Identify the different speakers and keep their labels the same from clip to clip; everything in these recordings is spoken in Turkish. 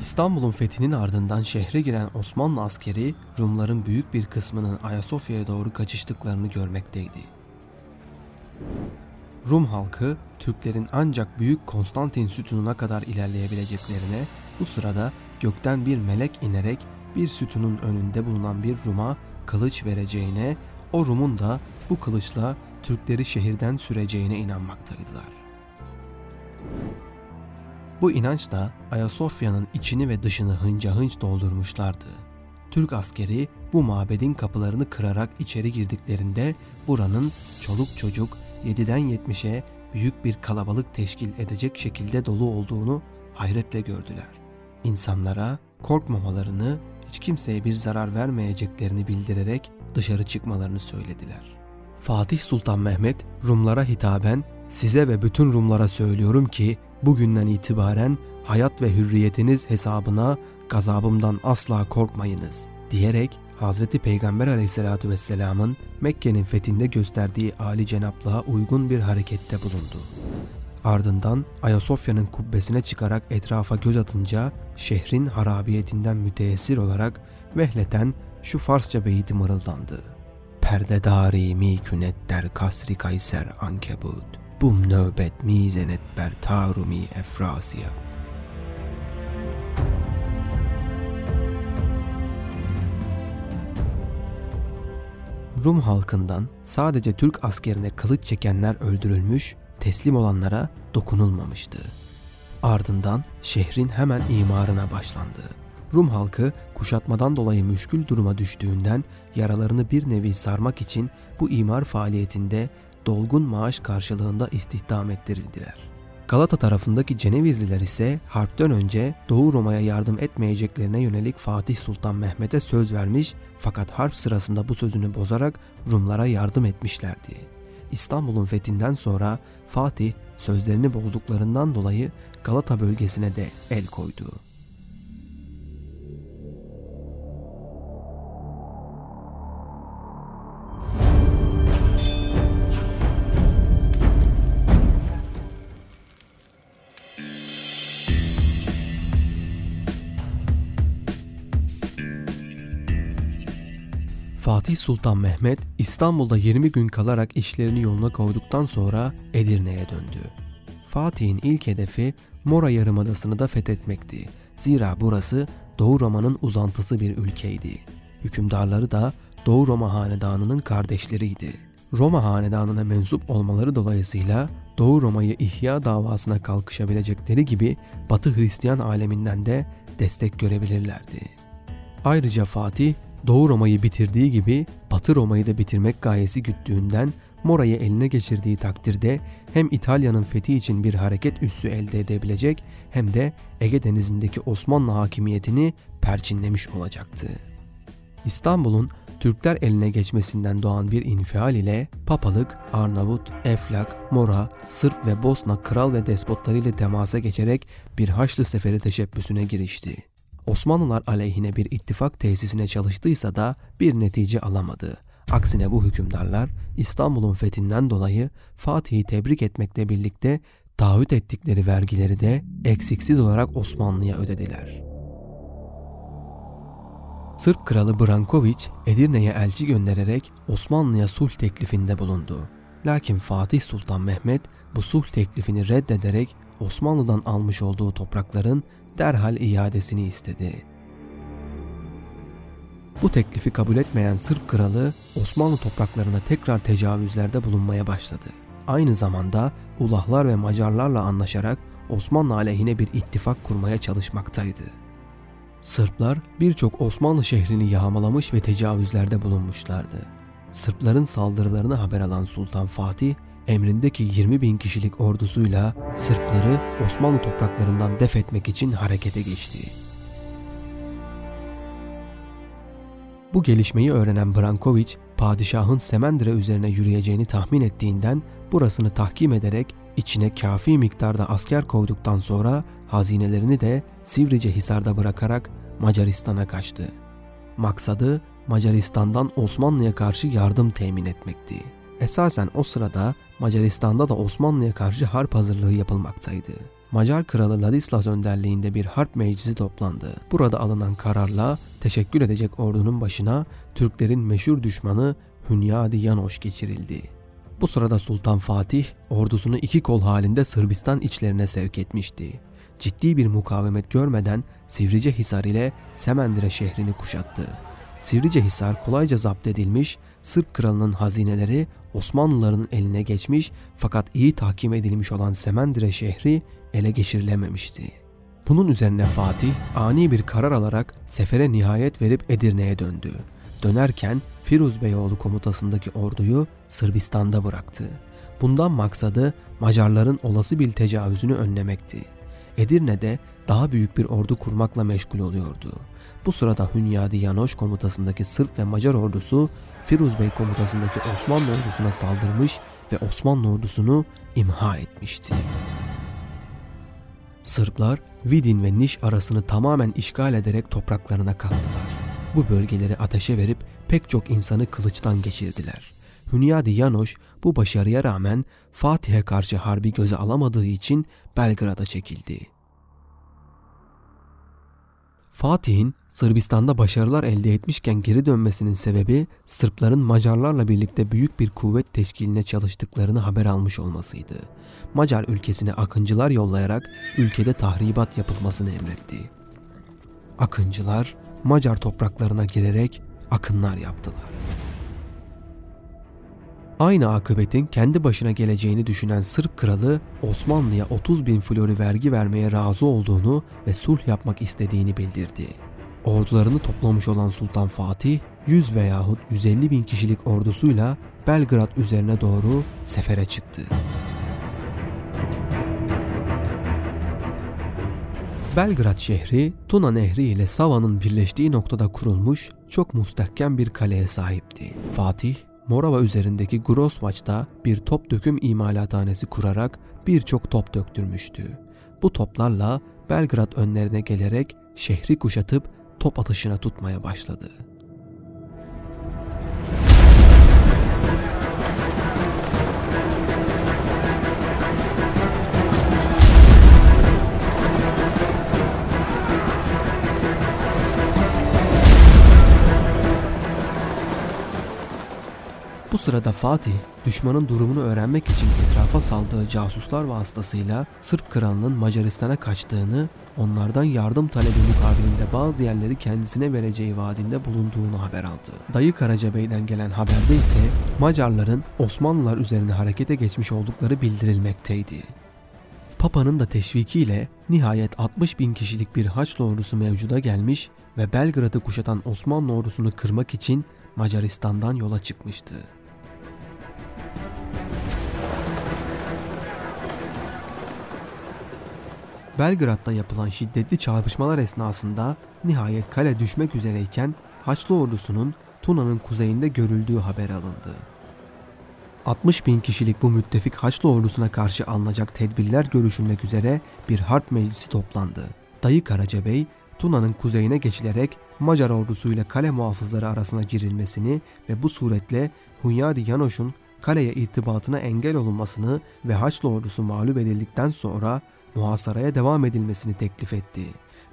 Speaker 1: İstanbul'un fethinin ardından şehre giren Osmanlı askeri Rumların büyük bir kısmının Ayasofya'ya doğru kaçıştıklarını görmekteydi. Rum halkı Türklerin ancak Büyük Konstantin sütununa kadar ilerleyebileceklerine bu sırada gökten bir melek inerek bir sütunun önünde bulunan bir Rum'a kılıç vereceğine, o Rum'un da bu kılıçla Türkleri şehirden süreceğine inanmaktaydılar. Bu inançla Ayasofya'nın içini ve dışını hınca hınç doldurmuşlardı. Türk askeri bu mabedin kapılarını kırarak içeri girdiklerinde buranın çoluk çocuk 7'den 70'e büyük bir kalabalık teşkil edecek şekilde dolu olduğunu hayretle gördüler. İnsanlara korkmamalarını, hiç kimseye bir zarar vermeyeceklerini bildirerek dışarı çıkmalarını söylediler. Fatih Sultan Mehmet Rumlara hitaben size ve bütün Rumlara söylüyorum ki bugünden itibaren hayat ve hürriyetiniz hesabına gazabımdan asla korkmayınız diyerek Hazreti Peygamber aleyhissalatü vesselamın Mekke'nin fethinde gösterdiği âli cenaplığa uygun bir harekette bulundu. Ardından Ayasofya'nın kubbesine çıkarak etrafa göz atınca şehrin harabiyetinden müteessir olarak vehleten şu Farsça beyti mırıldandı. Perdedari mi künet der kasri kayser ankebut, nöbet mi zenet ber tarumi efrasiya. Rum halkından sadece Türk askerine kılıç çekenler öldürülmüş, teslim olanlara dokunulmamıştı. Ardından şehrin hemen imarına başlandı. Rum halkı kuşatmadan dolayı müşkül duruma düştüğünden yaralarını bir nevi sarmak için bu imar faaliyetinde dolgun maaş karşılığında istihdam ettirildiler. Galata tarafındaki Cenevizliler ise harpten önce Doğu Roma'ya yardım etmeyeceklerine yönelik Fatih Sultan Mehmet'e söz vermiş fakat harp sırasında bu sözünü bozarak Rumlara yardım etmişlerdi. İstanbul'un fethinden sonra Fatih sözlerini bozduklarından dolayı Galata bölgesine de el koydu. Fatih Sultan Mehmet İstanbul'da 20 gün kalarak işlerini yoluna koyduktan sonra Edirne'ye döndü. Fatih'in ilk hedefi Mora Yarımadası'nı da fethetmekti. Zira burası Doğu Roma'nın uzantısı bir ülkeydi. Hükümdarları da Doğu Roma hanedanının kardeşleriydi. Roma hanedanına mensup olmaları dolayısıyla Doğu Roma'yı ihya davasına kalkışabilecekleri gibi Batı Hristiyan aleminden de destek görebilirlerdi. Ayrıca Fatih Doğu Roma'yı bitirdiği gibi Batı Roma'yı da bitirmek gayesi güttüğünden Mora'yı eline geçirdiği takdirde hem İtalya'nın fethi için bir hareket üssü elde edebilecek hem de Ege Denizi'ndeki Osmanlı hakimiyetini perçinlemiş olacaktı. İstanbul'un Türkler eline geçmesinden doğan bir infial ile Papalık, Arnavut, Eflak, Mora, Sırp ve Bosna kral ve despotları ile temasa geçerek bir Haçlı seferi teşebbüsüne girişti. Osmanlılar aleyhine bir ittifak tesisine çalıştıysa da bir netice alamadı. Aksine bu hükümdarlar İstanbul'un fethinden dolayı Fatih'i tebrik etmekle birlikte taahhüt ettikleri vergileri de eksiksiz olarak Osmanlı'ya ödediler. Sırp kralı Brankoviç Edirne'ye elçi göndererek Osmanlı'ya sulh teklifinde bulundu. Lakin Fatih Sultan Mehmet bu sulh teklifini reddederek Osmanlı'dan almış olduğu toprakların derhal iadesini istedi. Bu teklifi kabul etmeyen Sırp kralı Osmanlı topraklarına tekrar tecavüzlerde bulunmaya başladı. Aynı zamanda Ulahlar ve Macarlarla anlaşarak Osmanlı aleyhine bir ittifak kurmaya çalışmaktaydı. Sırplar birçok Osmanlı şehrini yağmalamış ve tecavüzlerde bulunmuşlardı. Sırpların saldırılarını haber alan Sultan Fatih emrindeki 20 bin kişilik ordusuyla Sırpları Osmanlı topraklarından def etmek için harekete geçti. Bu gelişmeyi öğrenen Brankoviç, padişahın Semendire üzerine yürüyeceğini tahmin ettiğinden burasını tahkim ederek içine kafi miktarda asker koyduktan sonra hazinelerini de Sivrice Hisar'da bırakarak Macaristan'a kaçtı. Maksadı Macaristan'dan Osmanlı'ya karşı yardım temin etmekti. Esasen o sırada Macaristan'da da Osmanlı'ya karşı harp hazırlığı yapılmaktaydı. Macar kralı Ladislas önderliğinde bir harp meclisi toplandı. Burada alınan kararla teşekkür edecek ordunun başına Türklerin meşhur düşmanı Hünyadi Yanoş geçirildi. Bu sırada Sultan Fatih ordusunu iki kol halinde Sırbistan içlerine sevk etmişti. Ciddi bir mukavemet görmeden Sivrice Hisar ile Semendire şehrini kuşattı. Sivrice Hisar kolayca zapt edilmiş, Sırp kralının hazineleri Osmanlıların eline geçmiş fakat iyi tahkim edilmiş olan Semendire şehri ele geçirilememişti. Bunun üzerine Fatih ani bir karar alarak sefere nihayet verip Edirne'ye döndü. Dönerken Firuz Beyoğlu komutasındaki orduyu Sırbistan'da bıraktı. Bundan maksadı Macarların olası bir tecavüzünü önlemekti. Edirne'de daha büyük bir ordu kurmakla meşgul oluyordu. Bu sırada Hünyadi Yanoş komutasındaki Sırp ve Macar ordusu Firuz Bey komutasındaki Osmanlı ordusuna saldırmış ve Osmanlı ordusunu imha etmişti. Sırplar Vidin ve Niş arasını tamamen işgal ederek topraklarına kattılar. Bu bölgeleri ateşe verip pek çok insanı kılıçtan geçirdiler. Hünyadi Yanoş bu başarıya rağmen Fatih'e karşı harbi göze alamadığı için Belgrad'a çekildi. Fatih'in Sırbistan'da başarılar elde etmişken geri dönmesinin sebebi Sırpların Macarlarla birlikte büyük bir kuvvet teşkiline çalıştıklarını haber almış olmasıydı. Macar ülkesine akıncılar yollayarak ülkede tahribat yapılmasını emretti. Akıncılar Macar topraklarına girerek akınlar yaptılar. Aynı akıbetin kendi başına geleceğini düşünen Sırp kralı Osmanlı'ya 30 bin flori vergi vermeye razı olduğunu ve sulh yapmak istediğini bildirdi. Ordularını toplamış olan Sultan Fatih 100 veyahut 150 bin kişilik ordusuyla Belgrad üzerine doğru sefere çıktı. Belgrad şehri Tuna Nehri ile Sava'nın birleştiği noktada kurulmuş çok müstehkem bir kaleye sahipti. Fatih Morava üzerindeki Grosvaç'ta bir top döküm imalathanesi kurarak birçok top döktürmüştü. Bu toplarla Belgrad önlerine gelerek şehri kuşatıp top atışına tutmaya başladı. Sırada Fatih, düşmanın durumunu öğrenmek için etrafa saldığı casuslar vasıtasıyla Sırp kralının Macaristan'a kaçtığını, onlardan yardım talebi mukabilinde bazı yerleri kendisine vereceği vaadinde bulunduğunu haber aldı. Dayı Karacabey'den gelen haberde ise Macarların Osmanlılar üzerine harekete geçmiş oldukları bildirilmekteydi. Papa'nın da teşvikiyle nihayet 60 bin kişilik bir Haçlı ordusu mevcuda gelmiş ve Belgrad'ı kuşatan Osmanlı ordusunu kırmak için Macaristan'dan yola çıkmıştı. Belgrad'da yapılan şiddetli çarpışmalar esnasında nihayet kale düşmek üzereyken Haçlı ordusunun Tuna'nın kuzeyinde görüldüğü haber alındı. 60 bin kişilik bu müttefik Haçlı ordusuna karşı alınacak tedbirler görüşülmek üzere bir harp meclisi toplandı. Dayı Karacabey, Tuna'nın kuzeyine geçilerek Macar ordusuyla kale muhafızları arasına girilmesini ve bu suretle Hunyadi Yanoş'un kaleye irtibatına engel olunmasını ve Haçlı ordusu mağlup edildikten sonra muhasaraya devam edilmesini teklif etti.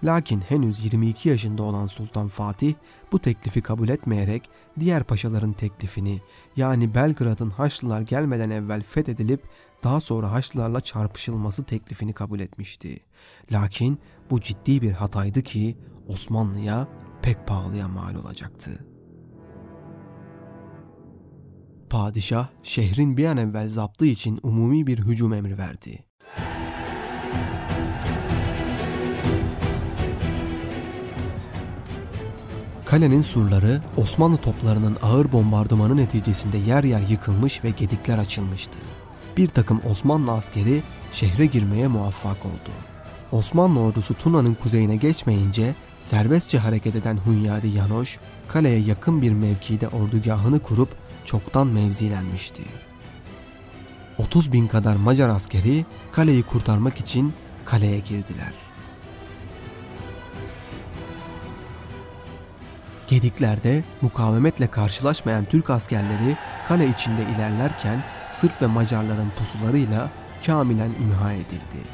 Speaker 1: Lakin henüz 22 yaşında olan Sultan Fatih bu teklifi kabul etmeyerek diğer paşaların teklifini yani Belgrad'ın Haçlılar gelmeden evvel fethedilip daha sonra Haçlılarla çarpışılması teklifini kabul etmişti. Lakin bu ciddi bir hataydı ki Osmanlı'ya pek pahalıya mal olacaktı. Padişah şehrin bir an evvel zaptı için umumi bir hücum emri verdi. Kalenin surları Osmanlı toplarının ağır bombardımanı neticesinde yer yer yıkılmış ve gedikler açılmıştı. Bir takım Osmanlı askeri şehre girmeye muvaffak oldu. Osmanlı ordusu Tuna'nın kuzeyine geçmeyince serbestçe hareket eden Hunyadi Yanoş, kaleye yakın bir mevkide ordugahını kurup çoktan mevzilenmişti. 30 bin kadar Macar askeri kaleyi kurtarmak için kaleye girdiler. Gediklerde mukavemetle karşılaşmayan Türk askerleri kale içinde ilerlerken Sırp ve Macarların pusularıyla kamilen imha edildi.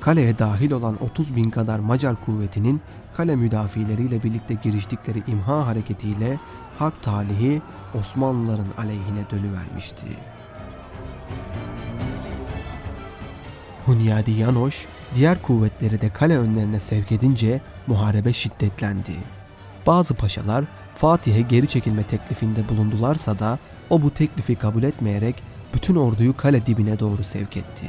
Speaker 1: kaleye dahil olan 30 bin kadar Macar kuvvetinin kale müdafileriyle birlikte giriştikleri imha hareketiyle harp talihi Osmanlıların aleyhine dönüvermişti. Hunyadi Yanoş diğer kuvvetleri de kale önlerine sevk edince muharebe şiddetlendi. Bazı paşalar Fatih'e geri çekilme teklifinde bulundularsa da o bu teklifi kabul etmeyerek bütün orduyu kale dibine doğru sevk etti.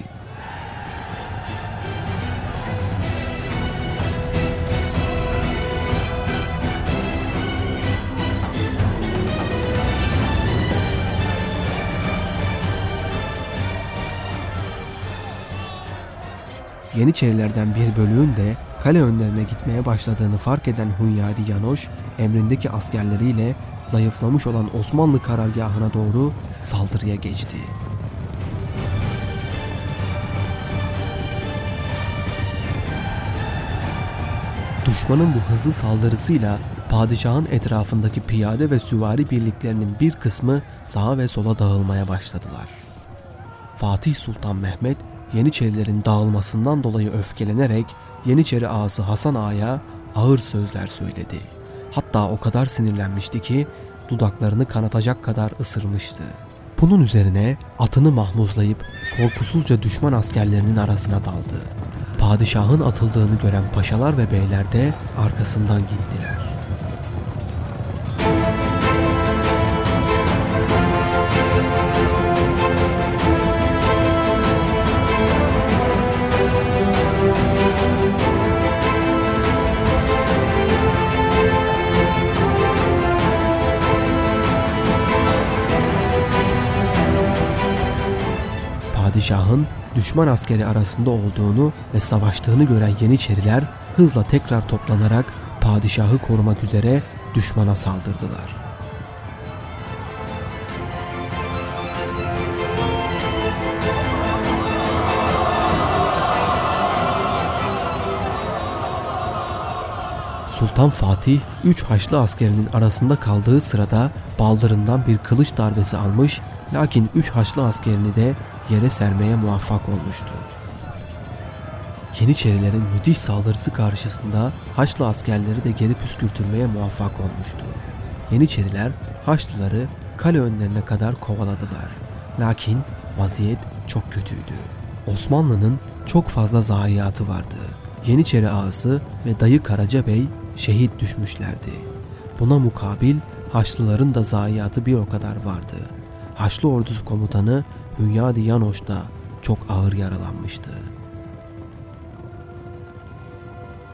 Speaker 1: Yeniçerilerden bir bölüğün de kale önlerine gitmeye başladığını fark eden Hunyadi Yanoş, emrindeki askerleriyle zayıflamış olan Osmanlı karargahına doğru saldırıya geçti. Düşmanın bu hızlı saldırısıyla padişahın etrafındaki piyade ve süvari birliklerinin bir kısmı sağa ve sola dağılmaya başladılar. Fatih Sultan Mehmet Yeniçerilerin dağılmasından dolayı öfkelenerek Yeniçeri ağası Hasan Ağa'ya ağır sözler söyledi. Hatta o kadar sinirlenmişti ki dudaklarını kanatacak kadar ısırmıştı. Bunun üzerine atını mahmuzlayıp korkusuzca düşman askerlerinin arasına daldı. Padişahın atıldığını gören paşalar ve beyler de arkasından gittiler. Padişahın düşman askeri arasında olduğunu ve savaştığını gören Yeniçeriler hızla tekrar toplanarak padişahı korumak üzere düşmana saldırdılar. Sultan Fatih 3 Haçlı askerinin arasında kaldığı sırada baldırından bir kılıç darbesi almış lakin 3 Haçlı askerini de yere sermeye muvaffak olmuştu. Yeniçerilerin müthiş saldırısı karşısında Haçlı askerleri de geri püskürtülmeye muvaffak olmuştu. Yeniçeriler Haçlıları kale önlerine kadar kovaladılar. Lakin vaziyet çok kötüydü. Osmanlı'nın çok fazla zayiatı vardı. Yeniçeri ağası ve dayı Karaca Bey şehit düşmüşlerdi. Buna mukabil Haçlıların da zayiatı bir o kadar vardı. Haçlı ordusu komutanı Hünyadi Yanoş da çok ağır yaralanmıştı.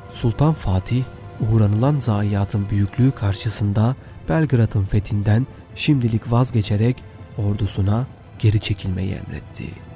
Speaker 1: Sultan Fatih uğranılan zayiatın büyüklüğü karşısında Belgrad'ın fethinden şimdilik vazgeçerek ordusuna geri çekilmeyi emretti.